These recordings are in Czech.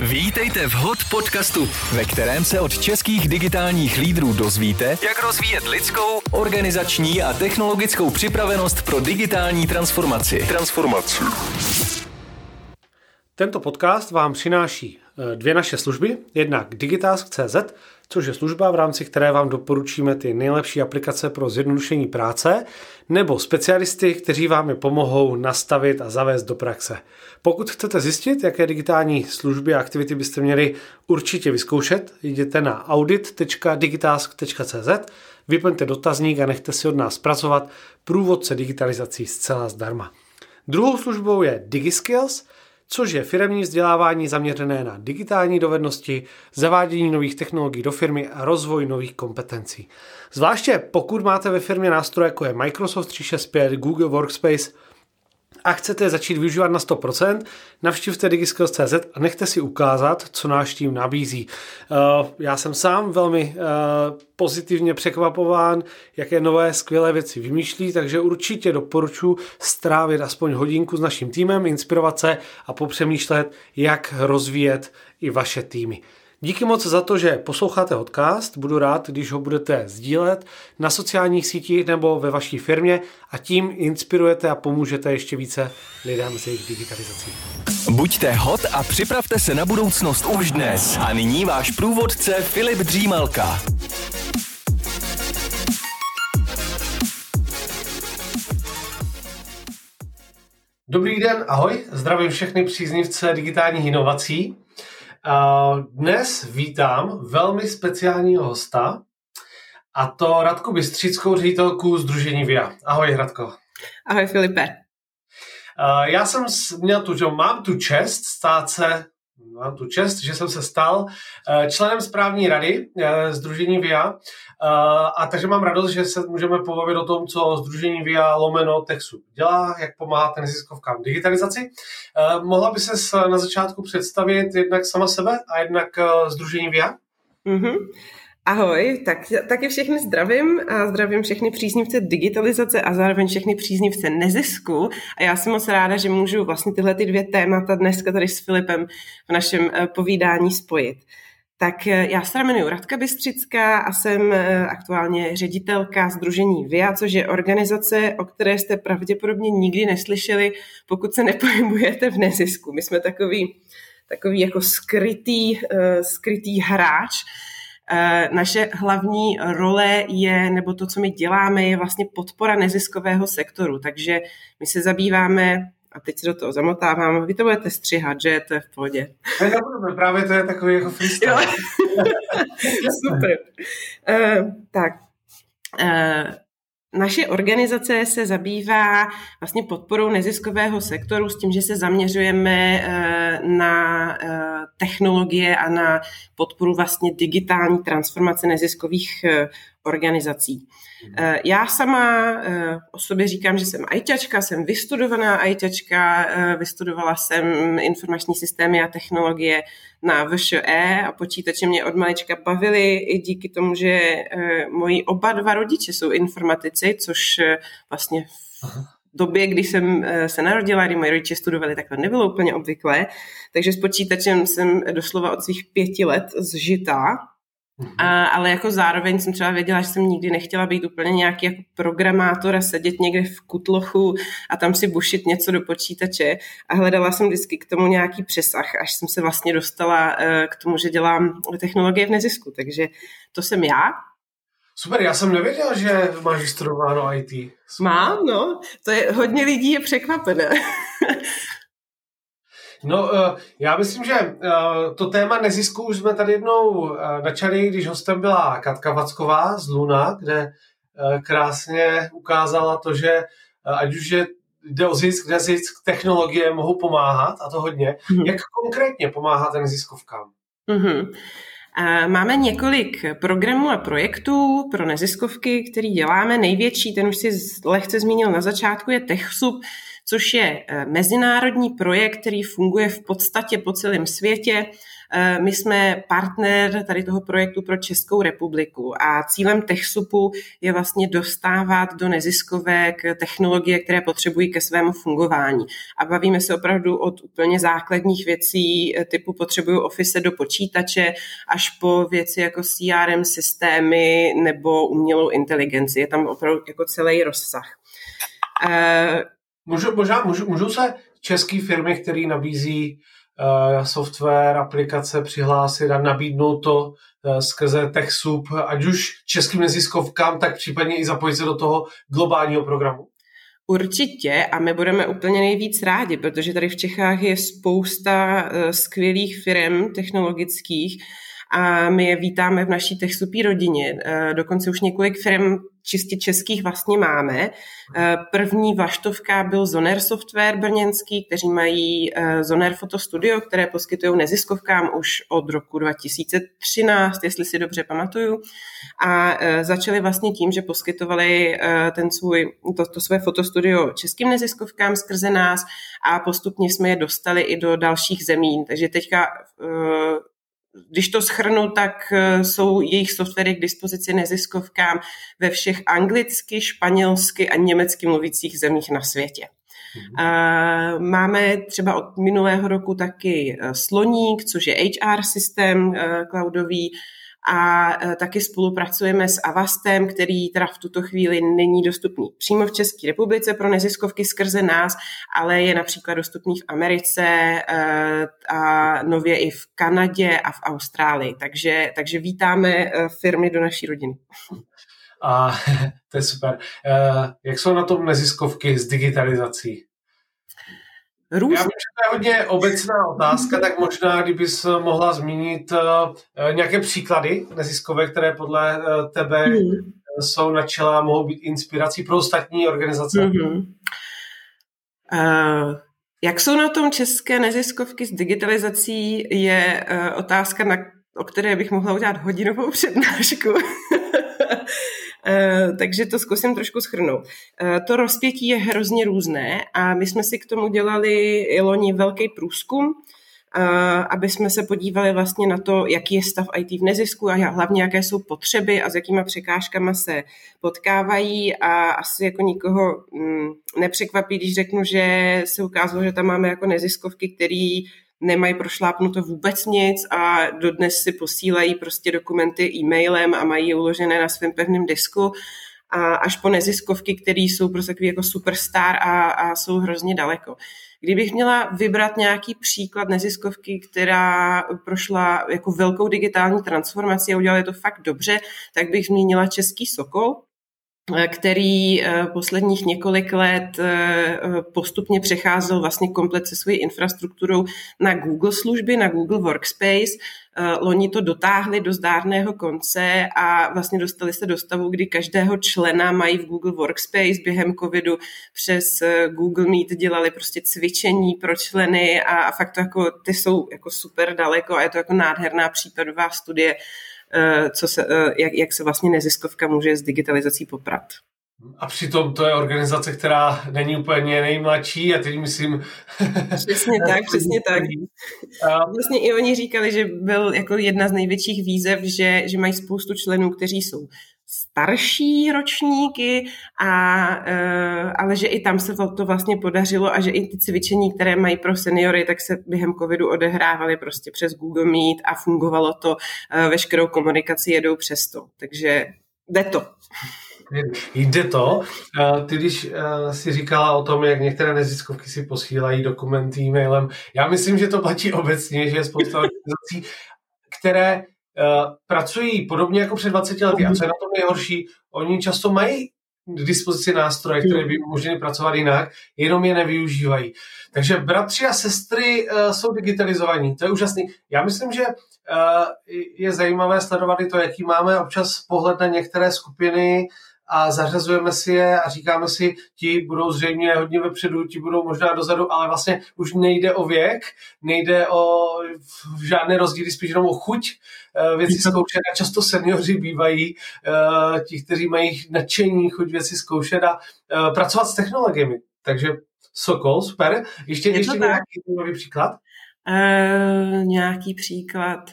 Vítejte v HOT podcastu, ve kterém se od českých digitálních lídrů dozvíte, jak rozvíjet lidskou, organizační a technologickou připravenost pro digitální transformaci. Transformaci. Tento podcast vám přináší dvě naše služby. Jednak Digitask.cz, což je služba, v rámci které vám doporučíme ty nejlepší aplikace pro zjednodušení práce, nebo specialisty, kteří vám je pomohou nastavit a zavést do praxe. Pokud chcete zjistit, jaké digitální služby a aktivity byste měli určitě vyzkoušet, jděte na audit.digitask.cz, vyplňte dotazník a nechte si od nás pracovat průvodce digitalizací zcela zdarma. Druhou službou je DigiSkills, což je firemní vzdělávání zaměřené na digitální dovednosti, zavádění nových technologií do firmy a rozvoj nových kompetencí. Zvláště pokud máte ve firmě nástroje jako je Microsoft 365, Google Workspace a chcete začít využívat na 100%, navštivte digiskills.cz a nechte si ukázat, co náš tým nabízí. Eh, já jsem sám velmi eh, pozitivně překvapován, jaké nové skvělé věci vymýšlí, takže určitě doporučuji strávit aspoň hodinku s naším týmem, inspirovat se a popřemýšlet, jak rozvíjet i vaše týmy. Díky moc za to, že posloucháte podcast. Budu rád, když ho budete sdílet na sociálních sítích nebo ve vaší firmě a tím inspirujete a pomůžete ještě více lidem s jejich digitalizací. Buďte hot a připravte se na budoucnost už dnes. A nyní váš průvodce Filip Dřímalka. Dobrý den, ahoj, zdravím všechny příznivce digitálních inovací. Dnes vítám velmi speciálního hosta, a to Radku Bystřickou, ředitelku Združení VIA. Ahoj, Radko. Ahoj, Filipe. Já jsem měl tu, že mám tu čest stát se mám tu čest, že jsem se stal eh, členem správní rady Združení eh, VIA eh, a takže mám radost, že se můžeme pobavit o tom, co Združení VIA lomeno Texu dělá, jak pomáháte neziskovkám digitalizaci. Mohla by se na začátku představit jednak sama sebe a jednak Združení VIA? Mm-hmm. Ahoj, tak taky všechny zdravím a zdravím všechny příznivce digitalizace a zároveň všechny příznivce nezisku. A já jsem moc ráda, že můžu vlastně tyhle ty dvě témata dneska tady s Filipem v našem eh, povídání spojit. Tak eh, já se jmenuji Radka Bystřická a jsem eh, aktuálně ředitelka Združení VIA, což je organizace, o které jste pravděpodobně nikdy neslyšeli, pokud se nepohybujete v nezisku. My jsme takový, takový jako skrytý, skrytý hráč, naše hlavní role je, nebo to, co my děláme, je vlastně podpora neziskového sektoru. Takže my se zabýváme a teď se do toho zamotávám, vy to budete střihat, že to je v pohodě. Ne, právě to je takový jako freestyle. Super. Uh, tak, uh, naše organizace se zabývá vlastně podporou neziskového sektoru s tím, že se zaměřujeme eh, na eh, technologie a na podporu vlastně digitální transformace neziskových eh, organizací. Eh, já sama eh, o sobě říkám, že jsem ajťačka, jsem vystudovaná ajťačka, eh, vystudovala jsem informační systémy a technologie na VŠE a počítače mě od malička bavily i díky tomu, že moji oba dva rodiče jsou informatici, což vlastně v době, kdy jsem se narodila, kdy moji rodiče studovali, tak to nebylo úplně obvyklé. Takže s počítačem jsem doslova od svých pěti let zžitá. Mhm. A, ale jako zároveň jsem třeba věděla, že jsem nikdy nechtěla být úplně nějaký jako programátor a sedět někde v kutlochu a tam si bušit něco do počítače a hledala jsem vždycky k tomu nějaký přesah, až jsem se vlastně dostala uh, k tomu, že dělám technologie v nezisku. Takže to jsem já. Super, já jsem nevěděla, že máš vystudováno IT. Super. Mám, no. To je, hodně lidí je překvapené. No, eh, já myslím, že eh, to téma nezisku už jsme tady jednou eh, načali, když hostem byla Katka Vacková z Luna, kde krásně ukázala to, že ať už je jde o zisk, nezisk, technologie mohou pomáhat a to hodně. Mm-hmm. Jak konkrétně pomáháte neziskovkám? Mm-hmm. Máme několik programů a projektů pro neziskovky, který děláme. Největší, ten už si lehce zmínil na začátku, je TechSub, což je mezinárodní projekt, který funguje v podstatě po celém světě. Eh, my jsme partner tady toho projektu pro Českou republiku a cílem TechSupu je vlastně dostávat do neziskovek technologie, které potřebují ke svému fungování. A bavíme se opravdu od úplně základních věcí, eh, typu potřebuju Office do počítače, až po věci jako CRM systémy nebo umělou inteligenci. Je tam opravdu jako celý rozsah. Můžu, možná, můžu, můžu se české firmy, které nabízí uh, software, aplikace přihlásit a nabídnout to uh, skrze TechSoup, ať už českým neziskovkám, tak případně i zapojit se do toho globálního programu? Určitě a my budeme úplně nejvíc rádi, protože tady v Čechách je spousta uh, skvělých firm technologických, a my je vítáme v naší TechSupí rodině. Dokonce už několik firm čistě českých vlastně máme. Eh, první vaštovka byl Zoner Software brněnský, kteří mají eh, Zoner Photo Studio, které poskytují neziskovkám už od roku 2013, jestli si dobře pamatuju. A eh, začali vlastně tím, že poskytovali ten svůj, to, to své fotostudio českým neziskovkám skrze nás a postupně jsme je dostali i do dalších zemí. Takže teďka když to schrnu, tak eh, jsou jejich softwary k dispozici neziskovkám ve všech anglicky, španělsky a německy mluvících zemích na světě. Mm-hmm. Máme třeba od minulého roku taky eh, Sloník, což je HR systém cloudový, a e, taky spolupracujeme s Avastem, který teda v tuto chvíli není dostupný přímo v České republice pro neziskovky skrze nás, ale je například dostupný v Americe e, a nově i v Kanadě a v Austrálii. Takže, takže vítáme e, firmy do naší rodiny. A to je super. Jak jsou na tom neziskovky s digitalizací? Růst... Já vím, že to je hodně obecná otázka, tak možná, kdybys mohla zmínit uh, nějaké příklady neziskové, které podle uh, tebe mm. jsou na čele a mohou být inspirací pro ostatní organizace. Mm-hmm. Uh, jak jsou na tom české neziskovky s digitalizací, je uh, otázka, na, o které bych mohla udělat hodinovou přednášku. Eh, takže to zkusím trošku schrnout. Eh, to rozpětí je hrozně různé a my jsme si k tomu dělali loni velký průzkum, eh, aby jsme se podívali vlastně na to, jaký je stav IT v nezisku a hlavně jaké jsou potřeby a s jakýma překážkama se potkávají a asi jako nikoho mm, nepřekvapí, když řeknu, že se ukázalo, že tam máme jako neziskovky, který nemají prošlápnuto vůbec nic a dodnes si posílají prostě dokumenty e-mailem a mají je uložené na svém pevném disku a až po neziskovky, které jsou prostě takový jako superstar a, a jsou hrozně daleko. Kdybych měla vybrat nějaký příklad neziskovky, která prošla jako velkou digitální transformaci a udělala to fakt dobře, tak bych zmínila Český Sokol, který eh, posledních několik let eh, postupně přecházel vlastně komplet se svojí infrastrukturou na Google služby, na Google Workspace. Eh, loni to dotáhli do zdárného konce a vlastně dostali se do stavu, kdy každého člena mají v Google Workspace během covidu přes Google Meet dělali prostě cvičení pro členy a, a fakt to jako, ty jsou jako super daleko a je to jako nádherná případová studie Eh, co se, eh, jak, jak se vlastně neziskovka může s digitalizací poprat. A přitom to je organizace, která není úplně nejmladší a teď myslím... Přesně tak, přesně tak. Vlastně i oni říkali, že byl jako jedna z největších výzev, že, že mají spoustu členů, kteří jsou starší ročníky, a, e, ale že i tam se to, to vlastně podařilo a že i ty cvičení, které mají pro seniory, tak se během covidu odehrávaly prostě přes Google Meet a fungovalo to, e, veškerou komunikaci jedou přes to. Takže jde to. Jde to. E, ty, když si říkala o tom, jak některé neziskovky si posílají dokumenty e-mailem, já myslím, že to platí obecně, že je spousta organizací, které pracují podobně jako před 20 lety. A co je na tom nejhorší, oni často mají k dispozici nástroje, které by umožnili pracovat jinak, jenom je nevyužívají. Takže bratři a sestry uh, jsou digitalizovaní, to je úžasný. Já myslím, že uh, je zajímavé sledovat i to, jaký máme občas pohled na některé skupiny, a zařazujeme si je a říkáme si, ti budou zřejmě hodně vepředu, ti budou možná dozadu, ale vlastně už nejde o věk, nejde o žádné rozdíly, spíš jenom o chuť eh, věci zkoušet a často seniori bývají eh, ti, kteří mají nadšení chuť věci zkoušet a eh, pracovat s technologiemi. Takže Sokol, super. Ještě, ještě nějaký nový příklad? Uh, nějaký příklad.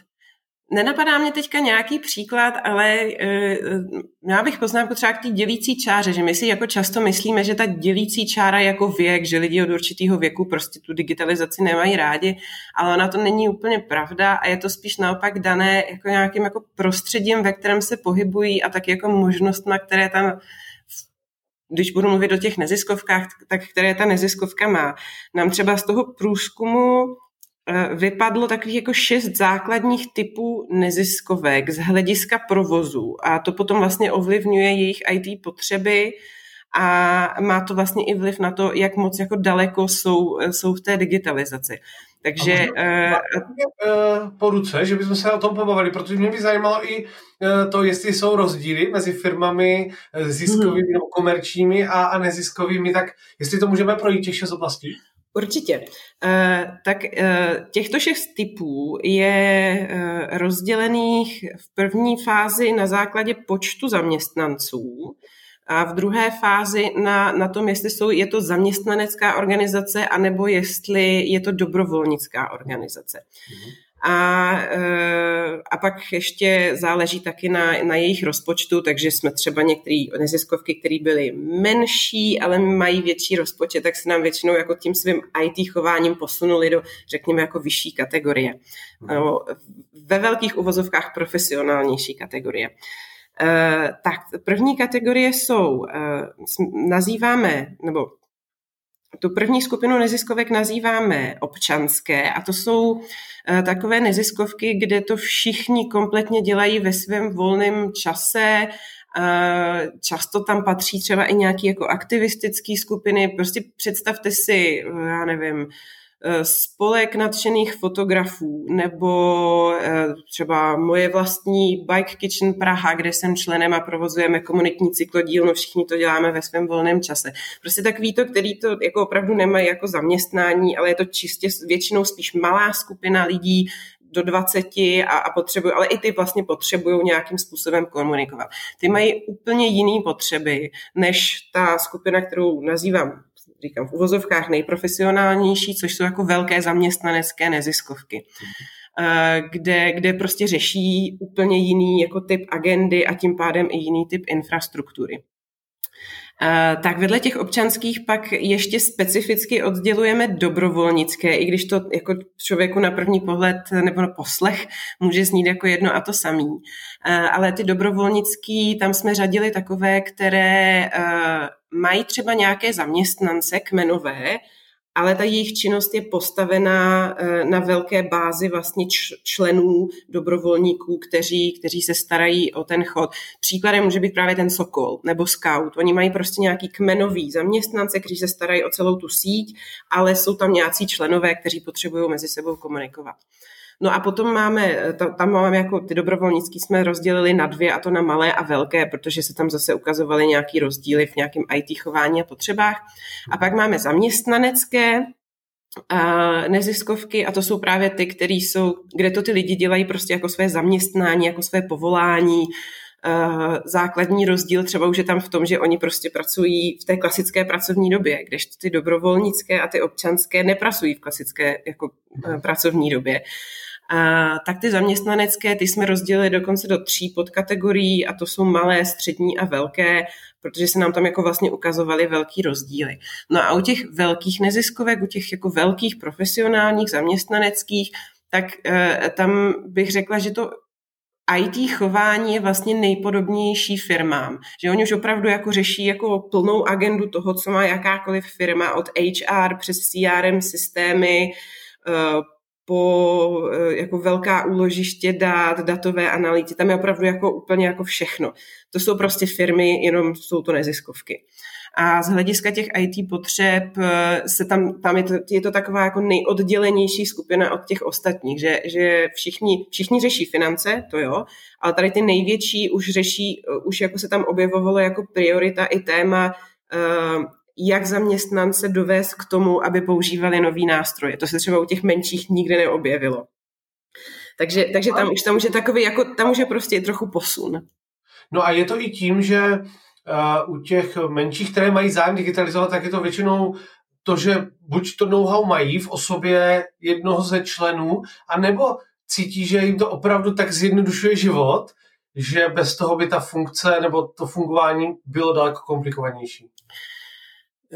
Nenapadá mě teďka nějaký příklad, ale uh, já bych poznámku třeba k té dělící čáře, že my si jako často myslíme, že ta dělící čára je jako věk, že lidi od určitého věku prostě tu digitalizaci nemají rádi, ale ona to není úplně pravda a je to spíš naopak dané jako nějakým jako prostředím, ve kterém se pohybují a tak jako možnostma, které tam když budu mluvit o těch neziskovkách, tak které ta neziskovka má. Nám třeba z toho průzkumu vypadlo takových jako šest základních typů neziskovek z hlediska provozu a to potom vlastně ovlivňuje jejich IT potřeby a má to vlastně i vliv na to, jak moc jako daleko jsou, jsou v té digitalizaci. Takže... Uh, po ruce, že bychom se o tom pobavili, protože mě by zajímalo i to, jestli jsou rozdíly mezi firmami ziskovými nebo komerčními a, a neziskovými, tak jestli to můžeme projít těch šest oblastí? Určitě. Eh, tak eh, těchto šest typů je eh, rozdělených v první fázi na základě počtu zaměstnanců a v druhé fázi na, na tom, jestli jsou, je to zaměstnanecká organizace, anebo jestli je to dobrovolnická organizace. Mm-hmm. A, eh, a pak ještě záleží taky na, na jejich rozpočtu, takže jsme třeba některé neziskovky, které byly menší, ale mají větší rozpočet, tak se nám většinou jako tím svým IT chováním posunuli do, řekněme, jako vyšší kategorie. No, ve velkých uvozovkách profesionálnější kategorie. Uh, tak první kategorie jsou, uh, nazýváme, nebo tu první skupinu neziskovek nazýváme občanské a to jsou eh, takové neziskovky, kde to všichni kompletně dělají ve svém volném čase. Eh, často tam patří třeba i nějaké jako aktivistické skupiny. Prostě představte si, já nevím, Eh, spolek nadšených fotografů nebo eh, třeba moje vlastní Bike Kitchen Praha, kde jsem členem a provozujeme komunitní cyklodílnu, všichni to děláme ve svém volném čase. Prostě takový to, který to jako opravdu nemají jako zaměstnání, ale je to čistě většinou spíš malá skupina lidí, do 20 a, a potřebují, ale i ty vlastně potřebují nějakým způsobem komunikovat. Ty mají úplně jiné potřeby, než ta skupina, kterou nazývám říkám v uvozovkách nejprofesionálnější, což jsou jako velké zaměstnanecké neziskovky. Eh, kde, kde prostě řeší úplně jiný jako typ agendy a tím pádem i jiný typ infrastruktury. Eh, tak vedle těch občanských pak ještě specificky oddělujeme dobrovolnické, i když to jako člověku na první pohled nebo na poslech může znít jako jedno a to samý. Eh, ale ty dobrovolnický, tam jsme řadili takové, které mají třeba nějaké zaměstnance kmenové, ale ta jejich činnost je postavená eh, na velké bázi vlastně členů, dobrovolníků, kteří, kteří se starají o ten chod. Příkladem může být právě ten Sokol nebo Scout. Oni mají prostě nějaký kmenový zaměstnance, kteří se starají o celou tu síť, ale jsou tam nějací členové, kteří potřebují mezi sebou komunikovat. No a potom máme, tam máme jako ty dobrovolnický jsme rozdělili na dvě a to na malé a velké, protože se tam zase ukazovaly nějaký rozdíly v nějakém IT chování a potřebách. A pak máme zaměstnanecké, neziskovky a to jsou právě ty, které jsou, kde to ty lidi dělají prostě jako své zaměstnání, jako své povolání, základní rozdíl třeba už je tam v tom, že oni prostě pracují v té klasické pracovní době, když ty dobrovolnické a ty občanské nepracují v klasické jako pracovní době. A, tak ty zaměstnanecké, ty jsme rozdělili dokonce do tří podkategorií a to jsou malé, střední a velké, protože se nám tam jako vlastně ukazovaly velký rozdíly. No a u těch velkých neziskovek, u těch jako velkých profesionálních zaměstnaneckých, tak e, tam bych řekla, že to IT chování je vlastně nejpodobnější firmám. Že oni už opravdu jako řeší jako plnou agendu toho, co má jakákoliv firma od HR přes CRM systémy, e, po eh, jako velká úložiště dát, datové analýzy, tam je opravdu jako úplně jako všechno. To jsou prostě firmy, jenom jsou to neziskovky. A z hlediska těch IT potřeb eh, se tam, tam je, to, je to taková jako nejoddělenější skupina od těch ostatních, že, že všichni, všichni řeší finance, to jo, ale tady ty největší už řeší, eh, už jako se tam objevovalo jako priorita i téma jak zaměstnance dovést k tomu, aby používali nový nástroje. To se třeba u těch menších nikdy neobjevilo. Takže, takže tam už tam už je takový, jako, tam už je prostě trochu posun. No a je to i tím, že uh, u těch menších, které mají zájem digitalizovat, tak je to většinou to, že buď to know-how mají v osobě jednoho ze členů, anebo cítí, že jim to opravdu tak zjednodušuje život, že bez toho by ta funkce nebo to fungování bylo daleko komplikovanější?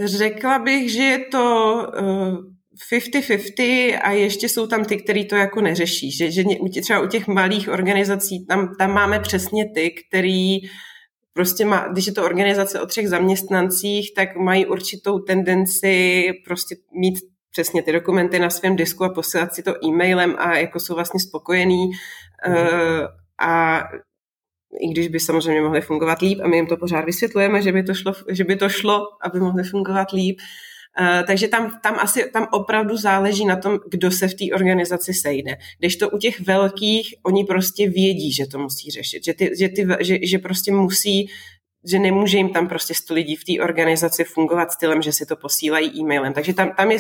Řekla bych, že je to uh 50-50 a ještě jsou tam ty, který to jako neřeší. Že, že třeba u těch malých organizací, tam, tam máme přesně ty, který prostě má, když je to organizace o třech zaměstnancích, tak mají určitou tendenci prostě mít přesně ty dokumenty na svém disku a posílat si to e-mailem a jako jsou vlastně spokojení mm. uh, a i když by samozřejmě mohly fungovat líp a my jim to pořád vysvětlujeme, že by to šlo, že by to šlo aby mohly fungovat líp, Uh, takže tam, tam asi tam opravdu záleží na tom, kdo se v té organizaci sejde. Když to u těch velkých, oni prostě vědí, že to musí řešit, že, ty, že, ty, že, že prostě musí že nemůže jim tam prostě sto lidí v té organizaci fungovat stylem, že si to posílají e-mailem. Takže tam, tam je,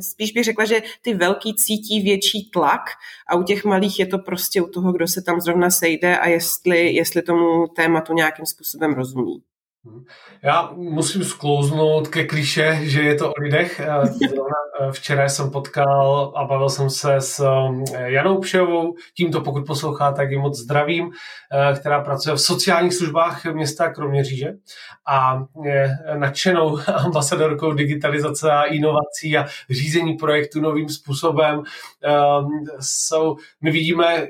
spíš bych řekla, že ty velký cítí větší tlak a u těch malých je to prostě u toho, kdo se tam zrovna sejde a jestli, jestli tomu tématu nějakým způsobem rozumí. Já musím sklouznout ke kliše, že je to o lidech. Eh, eh, včera jsem potkal a bavil jsem se s eh, Janou Pševou, tímto pokud poslouchá, tak ji moc zdravím, která pracuje v sociálních službách města Kroměříže a je nadšenou ambasadorkou digitalizace a inovací a řízení projektu novým způsobem. Jsou, my vidíme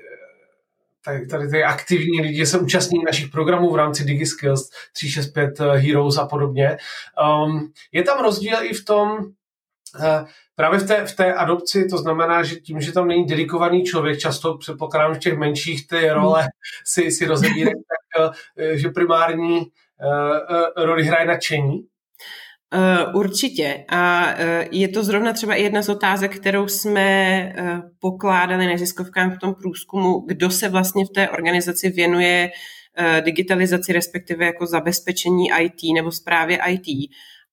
tady, tady ty aktivní lidi se účastní našich programů v rámci DigiSkills 365 eh, Heroes a podobně. Um, je tam rozdíl i v tom, uh, právě v té, v té adopci, to znamená, že tím, že tam není dedikovaný člověk, často předpokládám, v těch menších ty role si, si rozebírají, tak uh, že primární uh, roli hraje nadšení. Uh, určitě. A uh, je to zrovna třeba jedna z otázek, kterou jsme uh, pokládali neziskovkám v tom průzkumu, kdo se vlastně v té organizaci věnuje digitalizaci, respektive jako zabezpečení IT nebo zprávě IT.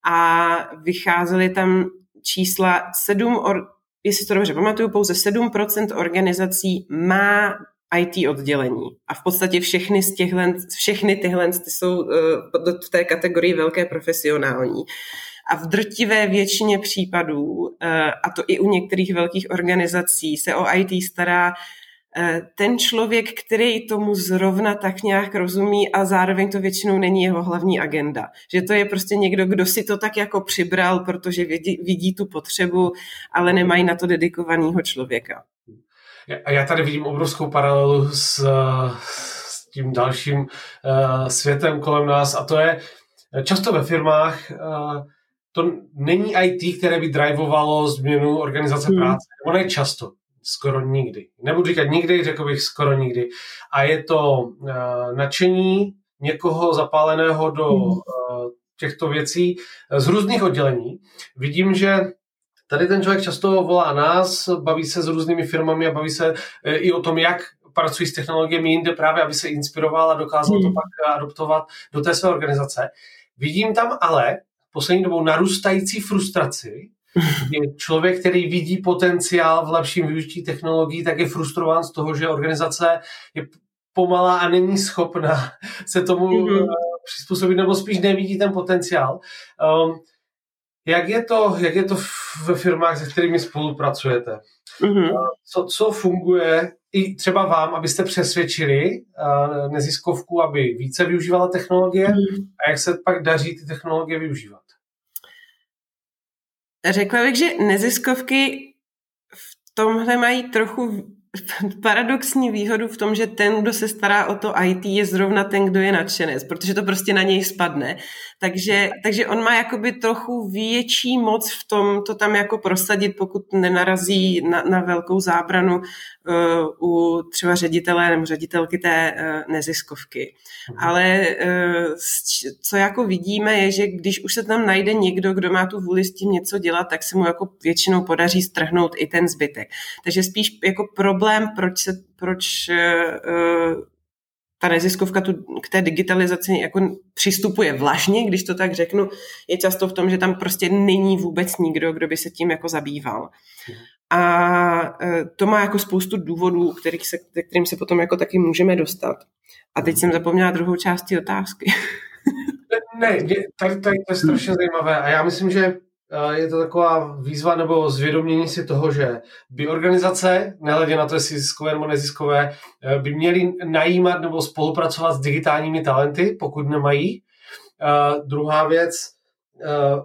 A vycházely tam čísla 7, or, jestli to dobře pamatuju, pouze 7% organizací má IT oddělení. A v podstatě všechny, z těchhle, všechny tyhle ty jsou v té kategorii velké profesionální. A v drtivé většině případů, uh, a to i u některých velkých organizací, se o IT stará uh, ten člověk, který tomu zrovna tak nějak rozumí a zároveň to většinou není jeho hlavní agenda. Že to je prostě někdo, kdo si to tak jako přibral, protože vidí, vidí tu potřebu, ale nemají na to dedikovaného člověka. A já tady vidím obrovskou paralelu s, s tím dalším uh, světem kolem nás a to je často ve firmách uh, to není IT, které by drivovalo změnu organizace hmm. práce. Ono je často, skoro nikdy. Nebudu říkat nikdy, řekl bych skoro nikdy. A je to uh, nadšení někoho zapáleného do uh, těchto věcí z různých oddělení. Vidím, že Tady ten člověk často volá nás, baví se s různými firmami a baví se e, i o tom, jak pracují s technologiemi jinde právě, aby se inspiroval a dokázal hmm. to pak adoptovat do té své organizace. Vidím tam ale poslední dobou narůstající frustraci, kdy člověk, který vidí potenciál v lepším využití technologií, tak je frustrován z toho, že organizace je pomalá a není schopna se tomu mm-hmm. přizpůsobit, nebo spíš nevidí ten potenciál. Um, jak je to, jak je to ve firmách, se kterými spolupracujete? Mm-hmm. Co, co funguje i třeba vám, abyste přesvědčili neziskovku, aby více využívala technologie mm-hmm. a jak se pak daří ty technologie využívat? Řekla bych, že neziskovky v tomhle mají trochu paradoxní výhodu v tom, že ten, kdo se stará o to IT, je zrovna ten, kdo je nadšenec, protože to prostě na něj spadne. Takže, takže on má jakoby trochu větší moc v tom to tam jako prosadit, pokud nenarazí na, na velkou zábranu uh, u třeba ředitele nebo ředitelky té uh, neziskovky. Mhm. Ale uh, co jako vidíme je, že když už se tam najde někdo, kdo má tu vůli s tím něco dělat, tak se mu jako většinou podaří strhnout i ten zbytek. Takže spíš jako problém, proč se proč uh, ta neziskovka tu, k té digitalizaci jako přistupuje vlažně, když to tak řeknu, je často v tom, že tam prostě není vůbec nikdo, kdo by se tím jako zabýval. A e, to má jako spoustu důvodů, kterých se, kterým se potom jako taky můžeme dostat. A teď jsem zapomněla druhou část otázky. ne, tady, tady to je strašně zajímavé a já myslím, že je to taková výzva nebo zvědomění si toho, že by organizace, nehledě na to, jestli ziskové nebo neziskové, eh, by měly najímat nebo spolupracovat s digitálními talenty, pokud nemají. Uh, druhá věc, uh,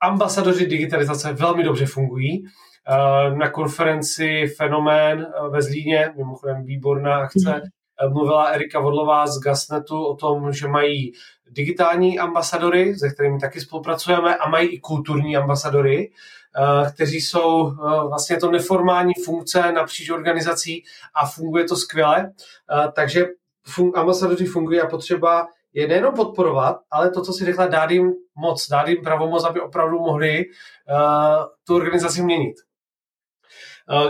ambasadoři digitalizace velmi dobře fungují. Uh, na konferenci Fenomén ve Zlíně, mimochodem výborná akce, mm. mluvila Erika Vodlová z Gasnetu o tom, že mají digitální ambasadory, se kterými taky spolupracujeme, a mají i kulturní ambasadory, eh, kteří jsou eh, vlastně to neformální funkce napříč organizací a funguje to skvěle. Eh, takže ambasadoři fungují a potřeba je nejenom podporovat, ale to, co si řekla, dát jim moc, dát jim pravomoc, aby opravdu mohli tu organizaci měnit.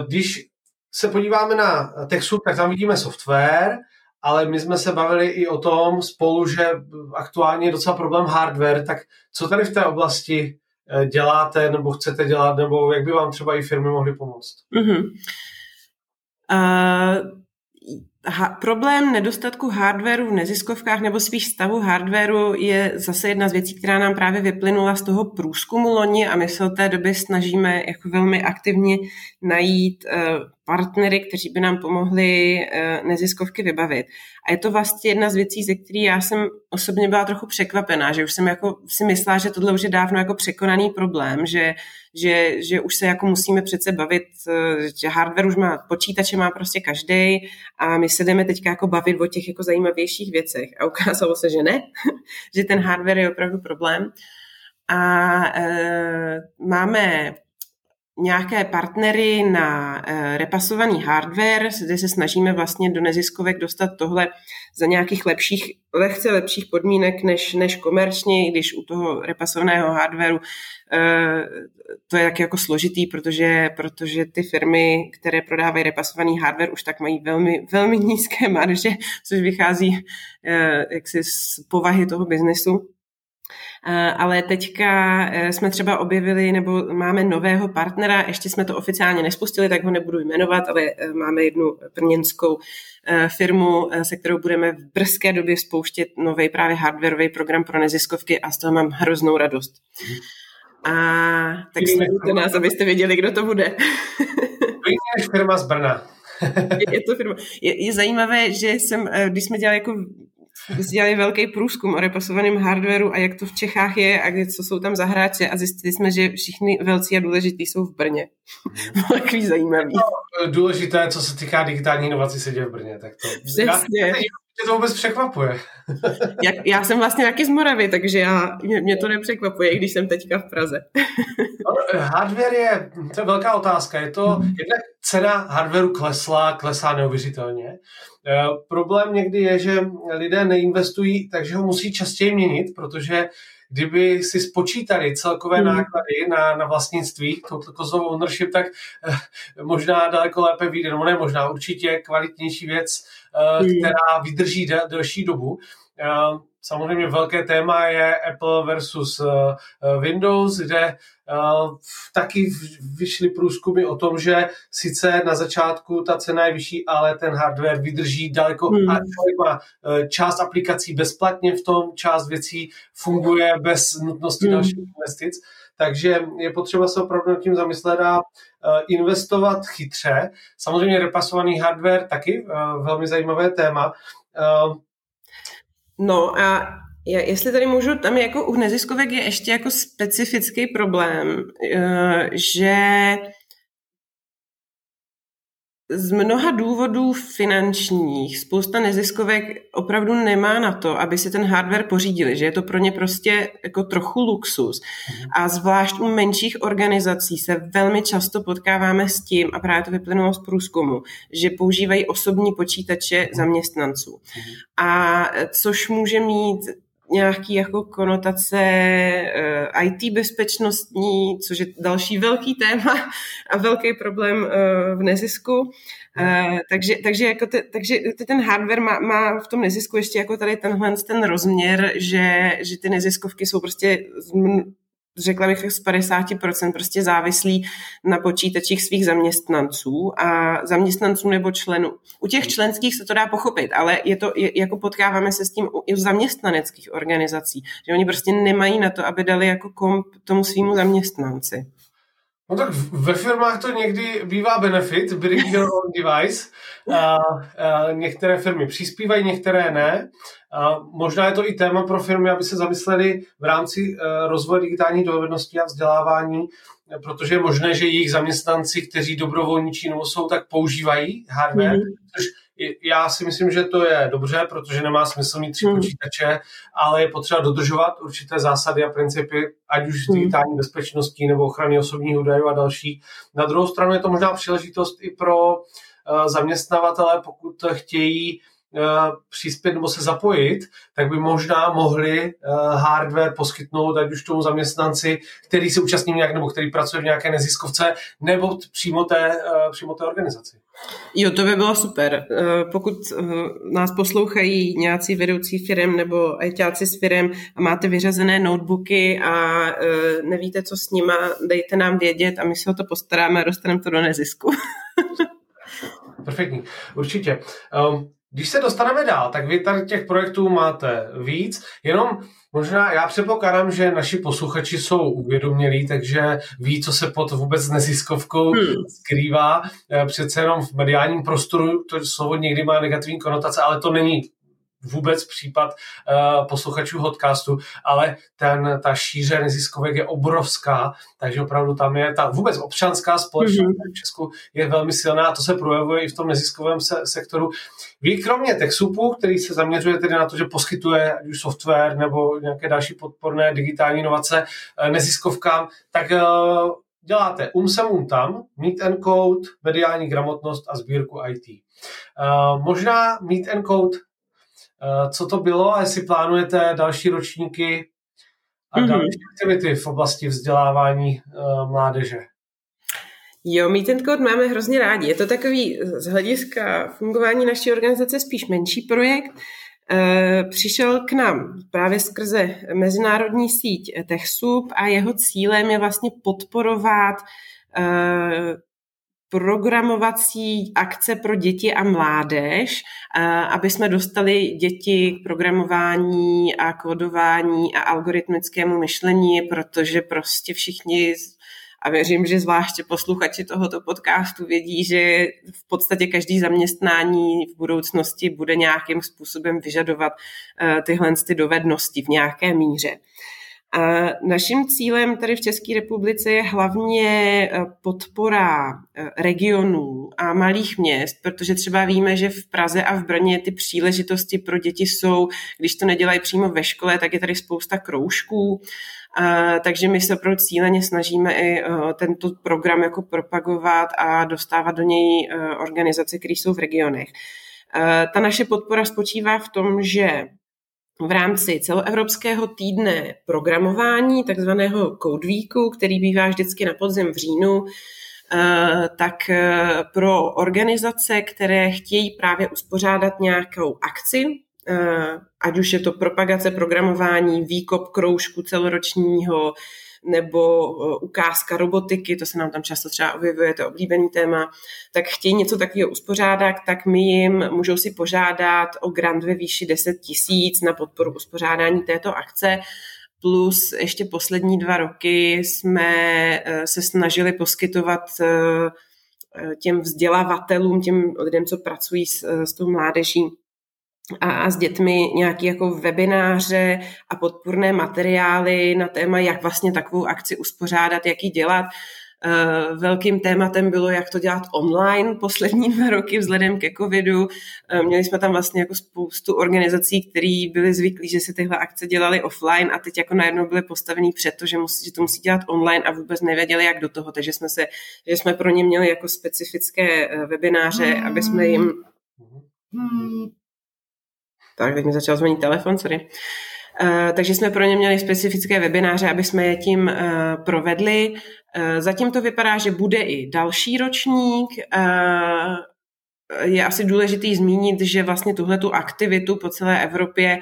Když se podíváme na Texu, tak tam vidíme software, ale my jsme se bavili i o tom spolu, že aktuálně je docela problém hardware, tak co tady v té oblasti eh, děláte nebo chcete dělat, nebo jak by vám třeba i firmy mohly pomoct? Mm-hmm. Uh, ha, problém nedostatku hardwareu v neziskovkách nebo spíš stavu hardwareu je zase jedna z věcí, která nám právě vyplynula z toho průzkumu loni a my se od té doby snažíme jako velmi aktivně najít uh, partnery, kteří by nám pomohli uh, neziskovky vybavit. A je to vlastně jedna z věcí, ze které já jsem osobně byla trochu překvapená, že už jsem jako si myslela, že tohle už je dávno jako překonaný problém, že, že, že už se jako musíme přece bavit, uh, že hardware už má, počítače má prostě každý a my se jdeme teďka jako bavit o těch jako zajímavějších věcech. A ukázalo se, že ne, že ten hardware je opravdu problém. A e, máme nějaké partnery na e, repasovaný hardware, kde se snažíme vlastně do neziskovek dostat tohle za nějakých lepších, lehce lepších podmínek než, než komerčně, když u toho repasovaného hardwareu e, to je taky jako složitý, protože, protože ty firmy, které prodávají repasovaný hardware, už tak mají velmi, velmi nízké marže, což vychází e, jaksi z povahy toho biznesu. Eh, ale teďka eh, jsme třeba objevili, nebo máme nového partnera, ještě jsme to oficiálně nespustili, tak ho nebudu jmenovat, ale eh, máme jednu brněnskou firmu, se kterou budeme v brzké době spouštět nový právě hardwareový program pro neziskovky a z toho mám hroznou radost. A tak sledujte nás, abyste věděli, kdo to bude. To je firma z Brna. je, je to firma. Je, je zajímavé, že jsem, když jsme dělali jako dělali velký průzkum o repasovaném hardwareu a jak to v Čechách je a co jsou tam za hráče a zjistili jsme, že všichni velcí a důležitý jsou v Brně. Hmm. Takový zajímavý. No, důležité, co se týká digitální inovací, se děje v Brně. Tak to, Přesně. Já, mě to vůbec překvapuje. Já, já jsem vlastně taky z Moravy, takže já, mě, mě to nepřekvapuje, když jsem teďka v Praze. no, hardware je, to je velká otázka. Je to, jednak cena hardwareu klesla, klesá neuvěřitelně. E, problém někdy je, že lidé neinvestují, takže ho musí častěji měnit, protože kdyby si spočítali celkové hmm. náklady na, na vlastnictví, to, to ownership, tak eh, možná daleko lépe vyjde, no ne možná, určitě kvalitnější věc, eh, hmm. která vydrží del, delší dobu. Eh, samozřejmě velké téma je Apple versus eh, Windows, kde eh, taky vyšly průzkumy o tom, že sice na začátku ta cena je vyšší, ale ten hardware vydrží daleko hmm. a člověk má část aplikací bezplatně v tom, část věcí funguje bez nutnosti hmm. dalších investic. Takže je potřeba se opravdu nad tím zamyslet a investovat chytře. Samozřejmě repasovaný hardware taky velmi zajímavé téma. No a jestli tady můžu, tam jako u neziskovek je ještě jako specifický problém, eh, že z mnoha důvodů finančních spousta neziskovek opravdu nemá na to, aby si ten hardware pořídili, že je to pro ně prostě jako trochu luxus. Mhm. A zvlášť u menších organizací se velmi často potkáváme s tím, a právě to vyplynulo z průzkumu, že používají osobní počítače mhm. zaměstnanců. Mhm. A což může mít nějaký jako konotace eh, IT bezpečnostní, což je další velký téma a velký problém uh, v nezisku. Uh, takže, takže, jako te, takže ten hardware má, má v tom nezisku ještě jako tady tenhle ten rozměr, že, že ty neziskovky jsou prostě řekla bych z 50% prostě závislí na počítačích svých zaměstnanců a zaměstnanců nebo členů. U těch členských se to dá pochopit, ale je to, je, jako potkáváme se s tím i u zaměstnaneckých organizací, že oni prostě nemají na to, aby dali jako komp tomu svýmu zaměstnanci. No tak ve firmách to někdy bývá benefit, bring your own device. A, a některé firmy přispívají, některé ne. A možná je to i téma pro firmy, aby se zamysleli v rámci uh, rozvoje digitální dovedností a vzdělávání, protože je možné, že jejich zaměstnanci, kteří dobrovolničí nebo jsou, tak používají hardware, mm-hmm. což já si myslím, že to je dobře, protože nemá smysl mít tři hmm. počítače, ale je potřeba dodržovat určité zásady a principy, ať už hmm. digitální bezpečnosti nebo ochrany osobních údajů a další. Na druhou stranu je to možná příležitost i pro uh, zaměstnavatele, pokud chtějí Eh, přispět nebo se zapojit, tak by možná mohli eh, hardware poskytnout ať už tomu zaměstnanci, který se účastní nějak nebo který pracuje v nějaké neziskovce, nebo přímo té, eh, přímo té organizaci. Jo, to by bylo super. Pokud nás poslouchají nějací vedoucí firm nebo ajťáci s firm a máte vyřazené notebooky a nevíte, co s nima, dejte nám vědět a my se o to postaráme a dostaneme to do nezisku. Perfektní, určitě. Um, když se dostaneme dál, tak vy tady těch projektů máte víc, jenom možná já předpokládám, že naši posluchači jsou uvědomělí, takže ví, co se pod vůbec neziskovkou hmm. skrývá. Eh, přece jenom v mediálním prostoru to slovo někdy má negativní konotace, ale to není vůbec případ uh, posluchačů podcastu, ale ten, ta šíře neziskovek je obrovská, takže opravdu tam je ta vůbec občanská společnost mm-hmm. v Česku je velmi silná a to se projevuje i v tom neziskovém se, sektoru. Vy kromě TechSoupu, který se zaměřuje tedy na to, že poskytuje ať už software nebo nějaké další podporné digitální inovace uh, neziskovkám, tak uh, děláte umsemum tam, Meet and Code, mediální gramotnost a sbírku IT. Uh, možná Meet and Code Eh, co to bylo a jestli plánujete další ročníky a mm-hmm. další aktivity v oblasti vzdělávání uh, mládeže. Jo, my ten kód máme hrozně rádi. Je to takový z hlediska fungování naší organizace spíš menší projekt. E, přišel k nám právě skrze mezinárodní síť TechSoup a jeho cílem je vlastně podporovat programovací akce pro děti a mládež, aby jsme dostali děti k programování a kódování a algoritmickému myšlení, protože prostě všichni a věřím, že zvláště posluchači tohoto podcastu vědí, že v podstatě každý zaměstnání v budoucnosti bude nějakým způsobem vyžadovat eh, tyhle ty dovednosti v nějaké míře. A naším cílem tady v České republice je hlavně eh, podpora eh, regionů a malých měst, protože třeba víme, že v Praze a v Brně ty příležitosti pro děti jsou, když to nedělají přímo ve škole, tak je tady spousta kroužků, a, takže my se opravdu cíleně snažíme i uh, tento program jako propagovat a dostávat do něj uh, organizace, které jsou v regionech. Uh, ta naše podpora spočívá v tom, že v rámci celoevropského týdne programování, takzvaného Code Weeku, který bývá vždycky na podzim v říjnu, eh, tak eh, pro organizace, které chtějí právě uspořádat nějakou akci, eh, ať už je to propagace programování, výkop kroužku celoročního, nebo eh, ukázka robotiky, to se nám tam často třeba objevuje, to oblíbený téma, tak chtějí něco takového uspořádat, tak my jim můžou si požádat o grant ve výši 10 tisíc na podporu uspořádání této akce. Plus ještě poslední dva roky jsme eh, se snažili poskytovat eh, těm vzdělavatelům, těm lidem, co pracují s, s tou mládeží, a, a s dětmi nějaké jako webináře a podpůrné materiály na téma, jak vlastně takovou akci uspořádat, jak ji dělat. Eh, velkým tématem bylo, jak to dělat online poslední dva roky vzhledem ke covidu. Eh, měli jsme tam vlastně jako spoustu organizací, které byly zvyklí, že si tyhle akce dělali offline a teď jako najednou byly postavený před to, že, musí, že to musí dělat online a vůbec nevěděli, jak do toho. Takže jsme, se, že jsme pro ně měli jako specifické eh, webináře, aby jsme jim hmm. Tak, teď mi začal zvonit telefon, sorry. Uh, takže jsme pro ně měli specifické webináře, aby jsme je tím uh, provedli. Uh, zatím to vypadá, že bude i další ročník. je asi důležitý zmínit, že vlastně tuhle tu aktivitu po celé Evropě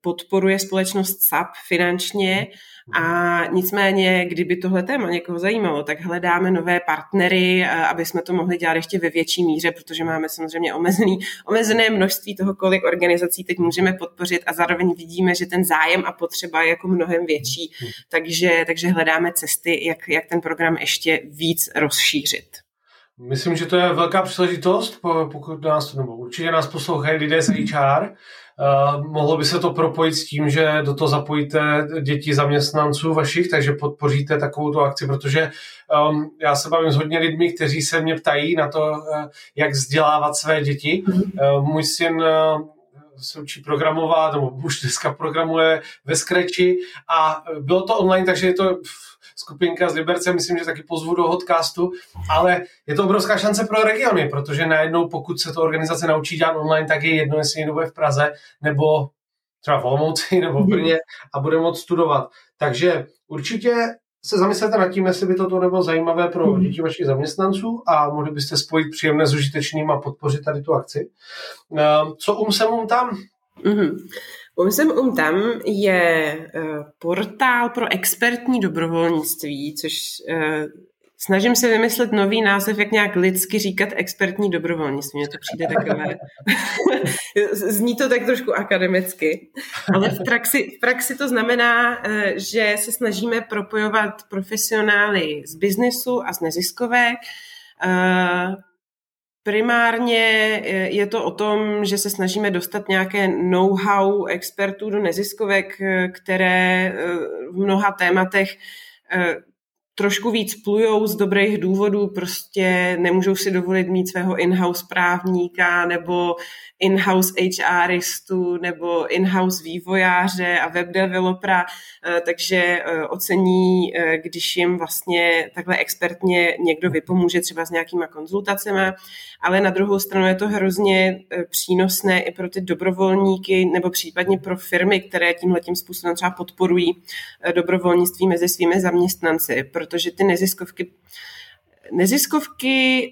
podporuje společnost SAP finančně a nicméně, kdyby tohle téma někoho zajímalo, tak hledáme nové partnery, aby jsme to mohli dělat ještě ve větší míře, protože máme samozřejmě omezený, omezené množství toho, kolik organizací teď můžeme podpořit a zároveň vidíme, že ten zájem a potřeba je jako mnohem větší, takže, takže hledáme cesty, jak, jak ten program ještě víc rozšířit. Myslím, že to je velká příležitost, pokud nás, nebo určitě nás poslouchají lidé z HR, Uh, mohlo by se to propojit s tím, že do toho zapojíte děti zaměstnanců vašich, takže podpoříte takovou tu akci, protože um, já se bavím s hodně lidmi, kteří se mě ptají na to, uh, jak vzdělávat své děti. Uh, můj syn se učí programovat, nebo už dneska programuje ve Scratchi a bylo to online, takže je to skupinka z Liberce, myslím, že taky pozvu do podcastu, ale je to obrovská šance pro regiony, protože najednou, pokud se to organizace naučí dělat online, tak je jedno, jestli někdo bude v Praze, nebo třeba v Olomouci, nebo v Brně a bude moct studovat. Takže určitě se zamyslete nad tím, jestli by toto nebylo zajímavé pro mhm. děti vašich zaměstnanců a mohli byste spojit příjemné s užitečným a podpořit tady tu akci. Ehm, co um se um tam? Mm-hmm. Umsem Um Tam je uh, portál pro expertní dobrovolnictví, což uh, snažím se vymyslet nový název, jak nějak lidsky říkat expertní dobrovolnictví. Mně to přijde takové... Zní to tak trošku akademicky, ale v praxi, v praxi to znamená, uh, že se snažíme propojovat profesionály z biznesu a z neziskovek, Primárně eh, je to o tom, že se snažíme dostat nějaké know-how expertů do neziskovek, eh, které eh, v mnoha tématech trošku víc plujou z dobrých důvodů, prostě nemůžou si dovolit mít svého in-house právníka nebo in-house HRistu nebo in-house vývojáře a web developera, eh, takže eh, ocení, eh, když jim vlastně takhle expertně někdo vypomůže třeba s nějakýma konzultacemi, ale na druhou stranu je to hrozně přínosné i pro ty dobrovolníky nebo případně pro firmy, které tímhle tím způsobem třeba podporují dobrovolnictví mezi svými zaměstnanci, protože ty neziskovky Neziskovky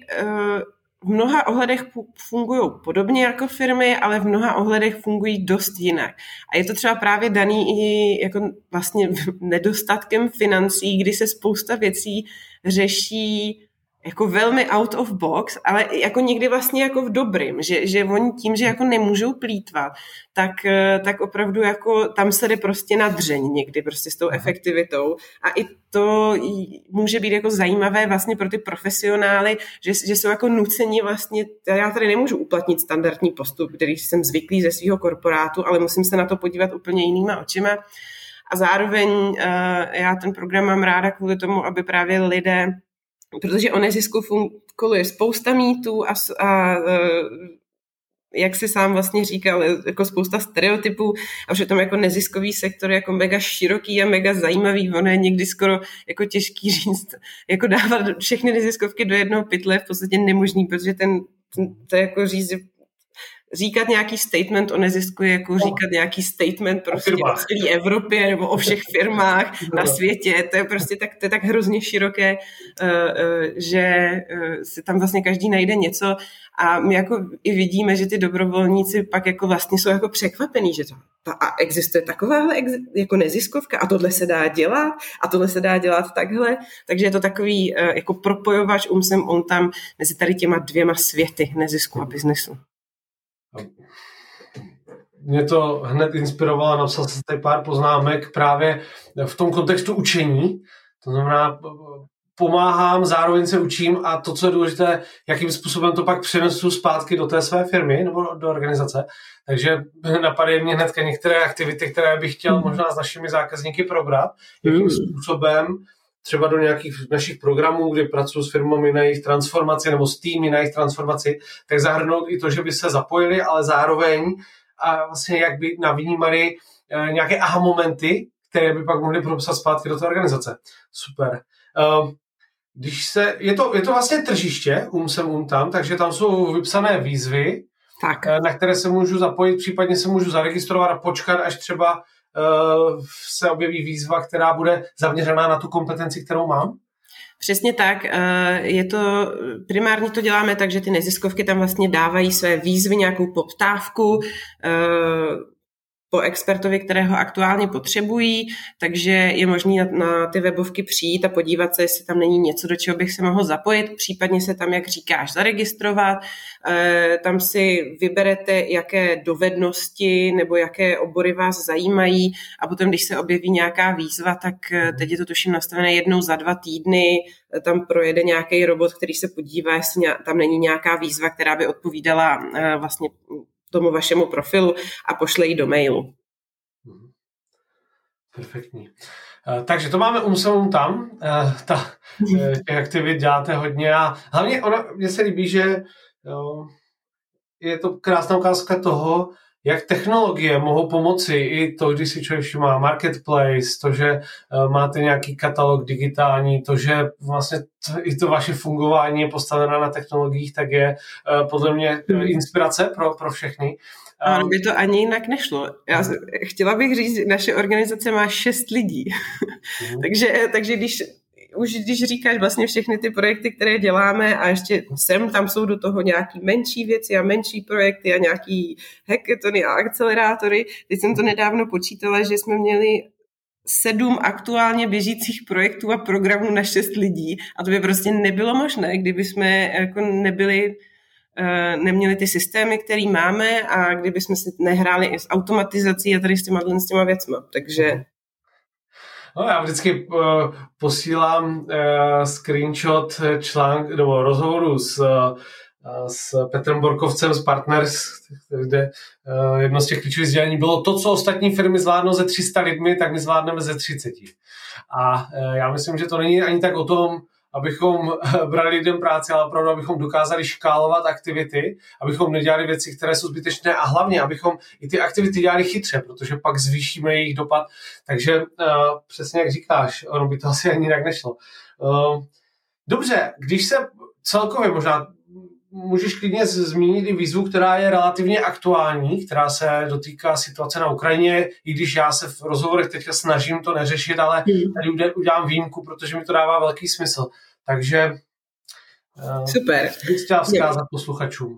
v mnoha ohledech fungují podobně jako firmy, ale v mnoha ohledech fungují dost jinak. A je to třeba právě daný i jako vlastně nedostatkem financí, kdy se spousta věcí řeší jako velmi out of box, ale jako někdy vlastně jako v dobrým, že, že oni tím, že jako nemůžou plítvat, tak, eh, tak opravdu jako tam se jde prostě na dřeň někdy prostě s tou efektivitou. A i to může být jako zajímavé vlastně pro ty profesionály, že, že jsou jako nuceni vlastně, já tady nemůžu uplatnit standardní postup, který jsem zvyklý ze svého korporátu, ale musím se na to podívat úplně jinýma očima. A zároveň uh, já ten program mám ráda kvůli tomu, aby právě lidé protože o nezisku koluje spousta mýtů a, a e, jak si sám vlastně říkal, jako spousta stereotypů a přitom jako neziskový sektor jako mega široký a mega zajímavý, ono je někdy skoro jako těžký říct, jako dávat všechny neziskovky do jednoho pytle je v podstatě nemožný, protože ten, ten to je jako říct, říkat nějaký statement o nezisku je jako no. říkat nějaký statement prostě o, o celé Evropě nebo o všech firmách na no. světě. To je prostě tak, to je tak hrozně široké, uh, uh, že uh, si tam vlastně každý najde něco a my jako i vidíme, že ty dobrovolníci pak jako vlastně jsou jako překvapený, že to, ta, a existuje takováhle jako neziskovka a tohle se dá dělat a tohle se dá dělat takhle. Takže je to takový jako propojovač umsem on tam mezi tady těma dvěma světy nezisku a biznesu mě to hned inspirovalo, napsal jsem tady pár poznámek právě v tom kontextu učení. To znamená, pomáhám, zároveň se učím a to, co je důležité, jakým způsobem to pak přenesu zpátky do té své firmy nebo do organizace. Takže napadají mě hnedka některé aktivity, které bych chtěl možná s našimi zákazníky probrat, jakým mm. způsobem třeba do nějakých našich programů, kdy pracuji s firmami na jejich transformaci nebo s týmy na jejich transformaci, tak zahrnout i to, že by se zapojili, ale zároveň a vlastně jak by navnímali uh, nějaké aha momenty, které by pak mohli propsat zpátky do té organizace. Super. Uh, když se, je to, je to vlastně tržiště, um sem, um tam, takže tam jsou vypsané výzvy, tak. Uh, na které se můžu zapojit, případně se můžu zaregistrovat a počkat, až třeba se objeví výzva, která bude zaměřená na tu kompetenci, kterou mám? Přesně tak. Eh, je to, primárně to děláme tak, že ty neziskovky tam vlastně dávají své výzvy, nějakou poptávku, eh, po expertovi, kterého aktuálně potřebují, takže je možné na, na ty webovky přijít a podívat se, jestli tam není něco, do čeho bych se mohl zapojit, případně se tam, jak říkáš, zaregistrovat. E, tam si vyberete, jaké dovednosti nebo jaké obory vás zajímají a potom, když se objeví nějaká výzva, tak eh, teď je to tuším nastavené jednou za dva týdny, eh, tam projede nějaký robot, který se podívá, jestli tam není nějaká výzva, která by odpovídala vlastně tomu vašemu profilu a pošle ji do mailu. Mhm. Perfektní. Eh, takže to máme umselům tam. Eh, ta, eh, těch aktivit děláte hodně a hlavně ona, mně se líbí, že jo, je to krásná ukázka toho, jak technologie mohou pomoci i to, když si člověk všimá marketplace, to, že máte nějaký katalog digitální, to, že vlastně to, i to vaše fungování je postavené na technologiích, tak je podle mě hmm. inspirace pro, pro všechny. Ano, by to ani jinak nešlo. Já chtěla bych říct, naše organizace má šest lidí. Mm. takže, takže když už když říkáš vlastně všechny ty projekty, které děláme a ještě sem, tam jsou do toho nějaký menší věci a menší projekty a nějaký hackathony a akcelerátory. Teď jsem to nedávno počítala, že jsme měli sedm aktuálně běžících projektů a programů na šest lidí a to by prostě nebylo možné, kdyby jsme jako nebyli Eh, neměli ty systémy, které máme a kdyby jsme si nehráli i s automatizací a tady s těma, s těma věcma. Takže No, já vždycky uh, posílám uh, screenshot článk nebo rozhovoru s, uh, s Petrem Borkovcem z Partners, kde uh, jedno z těch klíčových sdělení bylo to, co ostatní firmy zvládnou ze 300 lidmi, tak my zvládneme ze 30. A uh, já myslím, že to není ani tak o tom, abychom brali lidem práci, ale opravdu, abychom dokázali škálovat aktivity, abychom nedělali věci, které jsou zbytečné a hlavně, abychom i ty aktivity dělali chytře, protože pak zvýšíme jejich dopad. Takže uh, přesně jak říkáš, ono by to asi ani jinak nešlo. Uh, dobře, když se celkově možná můžeš klidně zmínit i výzvu, která je relativně aktuální, která se dotýká situace na Ukrajině, i když já se v rozhovorech teďka snažím to neřešit, ale hmm. tady udělám výjimku, protože mi to dává velký smysl. Takže uh, Super. bych chtěla vzkázat posluchačům.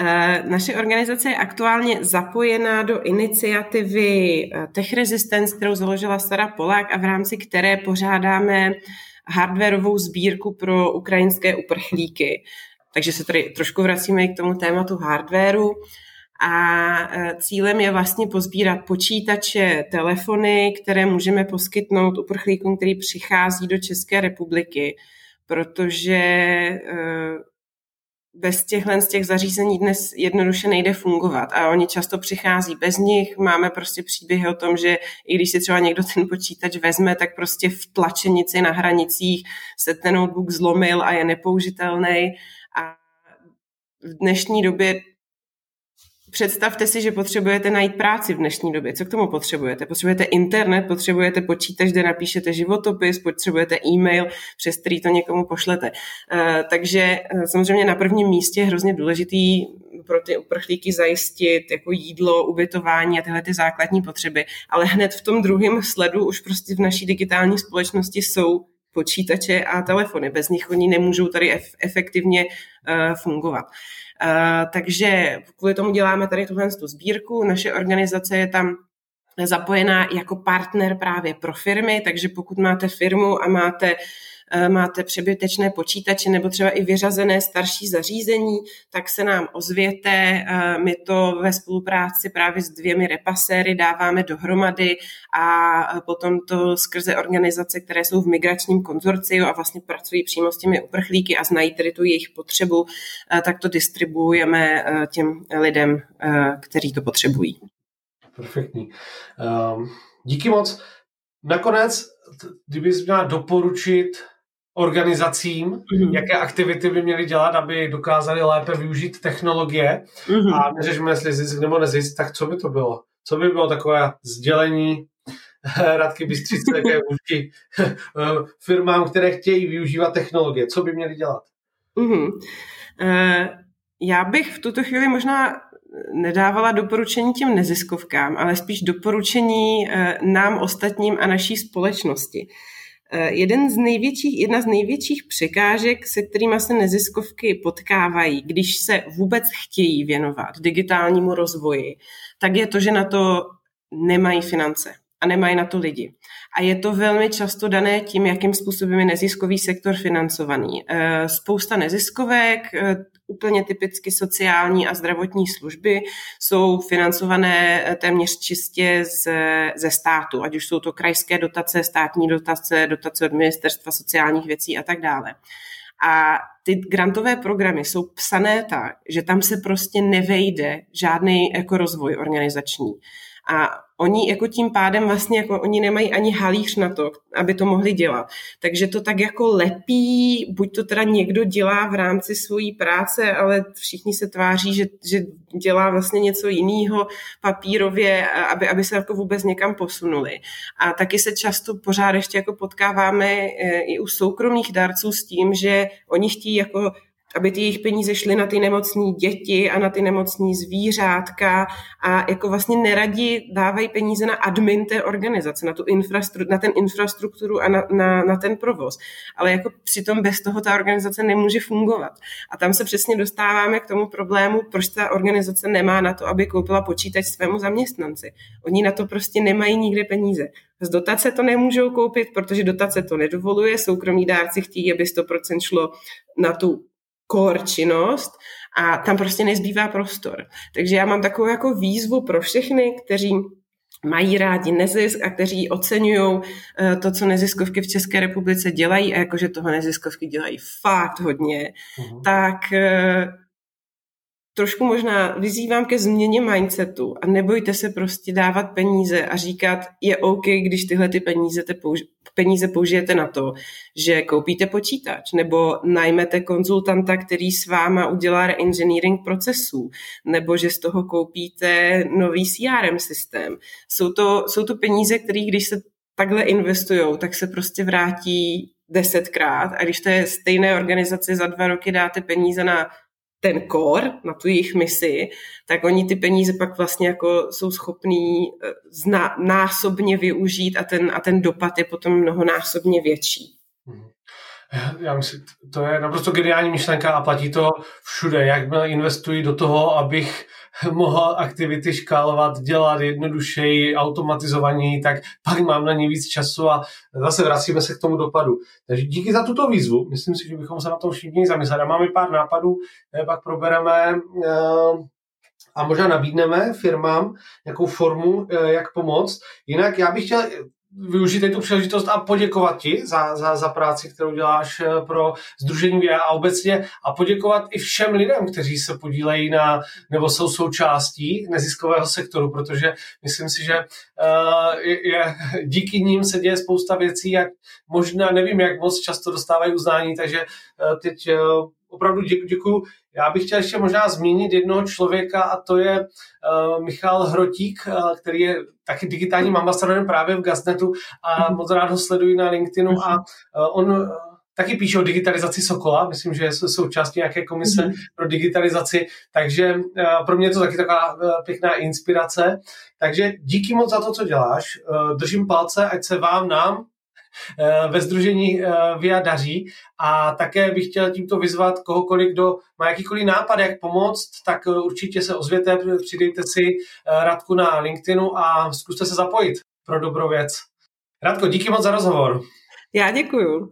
Eh, naše organizace je aktuálně zapojená do iniciativy eh, Tech Resistance, kterou založila Sara Polák a v rámci které pořádáme hardwareovou sbírku pro ukrajinské uprchlíky. Takže se tady trošku vracíme i k tomu tématu hardwareu. A e, cílem je vlastně pozbírat počítače, telefony, které můžeme poskytnout uprchlíkům, který přichází do České republiky, protože e, bez těchhle z těch zařízení dnes jednoduše nejde fungovat a oni často přichází bez nich. Máme prostě příběhy o tom, že i když si třeba někdo ten počítač vezme, tak prostě v tlačenici na hranicích se ten notebook zlomil a je nepoužitelný v dnešní době Představte si, že potřebujete najít práci v dnešní době. Co k tomu potřebujete? Potřebujete internet, potřebujete počítač, kde napíšete životopis, potřebujete e-mail, přes který to někomu pošlete. Eh, takže eh, samozřejmě na prvním místě je hrozně důležitý pro ty uprchlíky zajistit jako jídlo, ubytování a tyhle ty základní potřeby. Ale hned v tom druhém sledu už prostě v naší digitální společnosti jsou počítače a telefony. Bez nich oni nemůžou tady efektivně uh, fungovat. Uh, takže kvůli tomu děláme tady tuhle sbírku. Naše organizace je tam zapojená jako partner právě pro firmy, takže pokud máte firmu a máte Eh, máte přebytečné počítače nebo třeba i vyřazené starší zařízení, tak se nám ozvěte. Eh, my to ve spolupráci právě s dvěmi repaséry dáváme dohromady a potom to skrze organizace, které jsou v migračním konzorciu a vlastně pracují přímo s těmi uprchlíky a znají tedy tu jejich potřebu, eh, tak to distribuujeme těm lidem, kteří to potřebují. Perfektní. Um, díky moc. Nakonec, kdybys měla doporučit organizacím, mm-hmm. jaké aktivity by měly dělat, aby dokázali lépe využít technologie mm-hmm. a neřešme, jestli zisk nebo nezisk, tak co by to bylo? Co by bylo takové sdělení Radky Bystřice, také vůči firmám, které chtějí využívat technologie? Co by měly dělat? Mm-hmm. Uh, já bych v tuto chvíli možná nedávala doporučení těm neziskovkám, ale spíš doporučení uh, nám ostatním a naší společnosti. Eh, jeden z největších, jedna z největších překážek, se kterými se neziskovky potkávají, když se vůbec chtějí věnovat digitálnímu rozvoji, tak je to, že na to nemají finance a nemají na to lidi. A je to velmi často dané tím, jakým způsobem je neziskový sektor financovaný. Eh, spousta neziskovek, eh, úplně typicky sociální a zdravotní služby, jsou financované eh, téměř čistě ze, ze státu, ať už jsou to krajské dotace, státní dotace, dotace od ministerstva sociálních věcí a tak dále. A ty grantové programy jsou psané tak, že tam se prostě nevejde žádný jako rozvoj organizační. A oni jako tím pádem vlastně jako oni nemají ani halíř na to, aby to mohli dělat. Takže to tak jako lepí, buď to teda někdo dělá v rámci svojí práce, ale všichni se tváří, že, že dělá vlastně něco jiného papírově, aby, aby se jako vůbec někam posunuli. A taky se často pořád ještě jako potkáváme eh, i u soukromých darců s tím, že oni chtějí jako aby ty jejich peníze šly na ty nemocní děti a na ty nemocní zvířátka a jako vlastně neradi dávají peníze na admin té organizace, na, tu infrastru, na ten infrastrukturu a na, na, na ten provoz. Ale jako přitom bez toho ta organizace nemůže fungovat. A tam se přesně dostáváme k tomu problému, proč ta organizace nemá na to, aby koupila počítač svému zaměstnanci. Oni na to prostě nemají nikde peníze. Z dotace to nemůžou koupit, protože dotace to nedovoluje. Soukromí dárci chtějí, aby 100% šlo na tu core činnost a tam prostě nezbývá prostor. Takže já mám takovou jako výzvu pro všechny, kteří mají rádi nezisk a kteří oceňují eh, to, co neziskovky v České republice dělají a jakože toho neziskovky dělají fakt hodně, uh-huh. tak eh, trošku možná vyzývám ke změně mindsetu a nebojte se prostě dávat peníze a říkat, je OK, když tyhle ty peníze, te použi- peníze použijete na to, že koupíte počítač nebo najmete konzultanta, který s váma udělá reengineering procesů nebo že z toho koupíte nový CRM systém. Jsou to, jsou to peníze, které když se takhle investují, tak se prostě vrátí desetkrát a když té stejné organizaci za dva roky dáte peníze na ten core, na tu jejich misi, tak oni ty peníze pak vlastně jako jsou schopní eh, násobně využít a ten, a ten dopad je potom mnohonásobně větší. Já myslím, to je naprosto geniální myšlenka a platí to všude. Jakmile investuji do toho, abych mohl aktivity škálovat, dělat jednodušeji, automatizovaněji, tak pak mám na ně víc času a zase vracíme se k tomu dopadu. Takže díky za tuto výzvu. Myslím si, že bychom se na tom všichni zamysleli. Máme pár nápadů, pak probereme eh, a možná nabídneme firmám nějakou formu, eh, jak pomoct. Jinak já bych chtěl využít tu příležitost a poděkovat ti za, za, za práci, kterou děláš eh, pro Združení VIA a obecně a poděkovat i všem lidem, kteří se podílejí na nebo jsou součástí neziskového sektoru, protože myslím si, že uh, je, díky ním se děje spousta věcí, jak možná nevím, jak moc často dostávají uznání, takže uh, teď uh, opravdu. Děkuju. Já bych chtěl ještě možná zmínit jednoho člověka a to je uh, Michal Hrotík, uh, který je taky digitálním ambasadorem právě v Gaznetu a moc rád ho sleduji na LinkedInu a uh, on uh, taky píše o digitalizaci Sokola, myslím, že je součástí nějaké komise mm-hmm. pro digitalizaci, takže uh, pro mě je to taky taková uh, pěkná inspirace. Takže díky moc za to, co děláš. Uh, držím palce, ať se vám, nám ve združení eh, VIA daří a také bych chtěl tímto vyzvat kohokoliv, kdo má jakýkoliv nápad, jak pomoct, tak eh, určitě se ozvěte, přidejte si Radku na LinkedInu a zkuste se zapojit pro dobrou věc. Radko, díky moc za rozhovor. Já děkuju.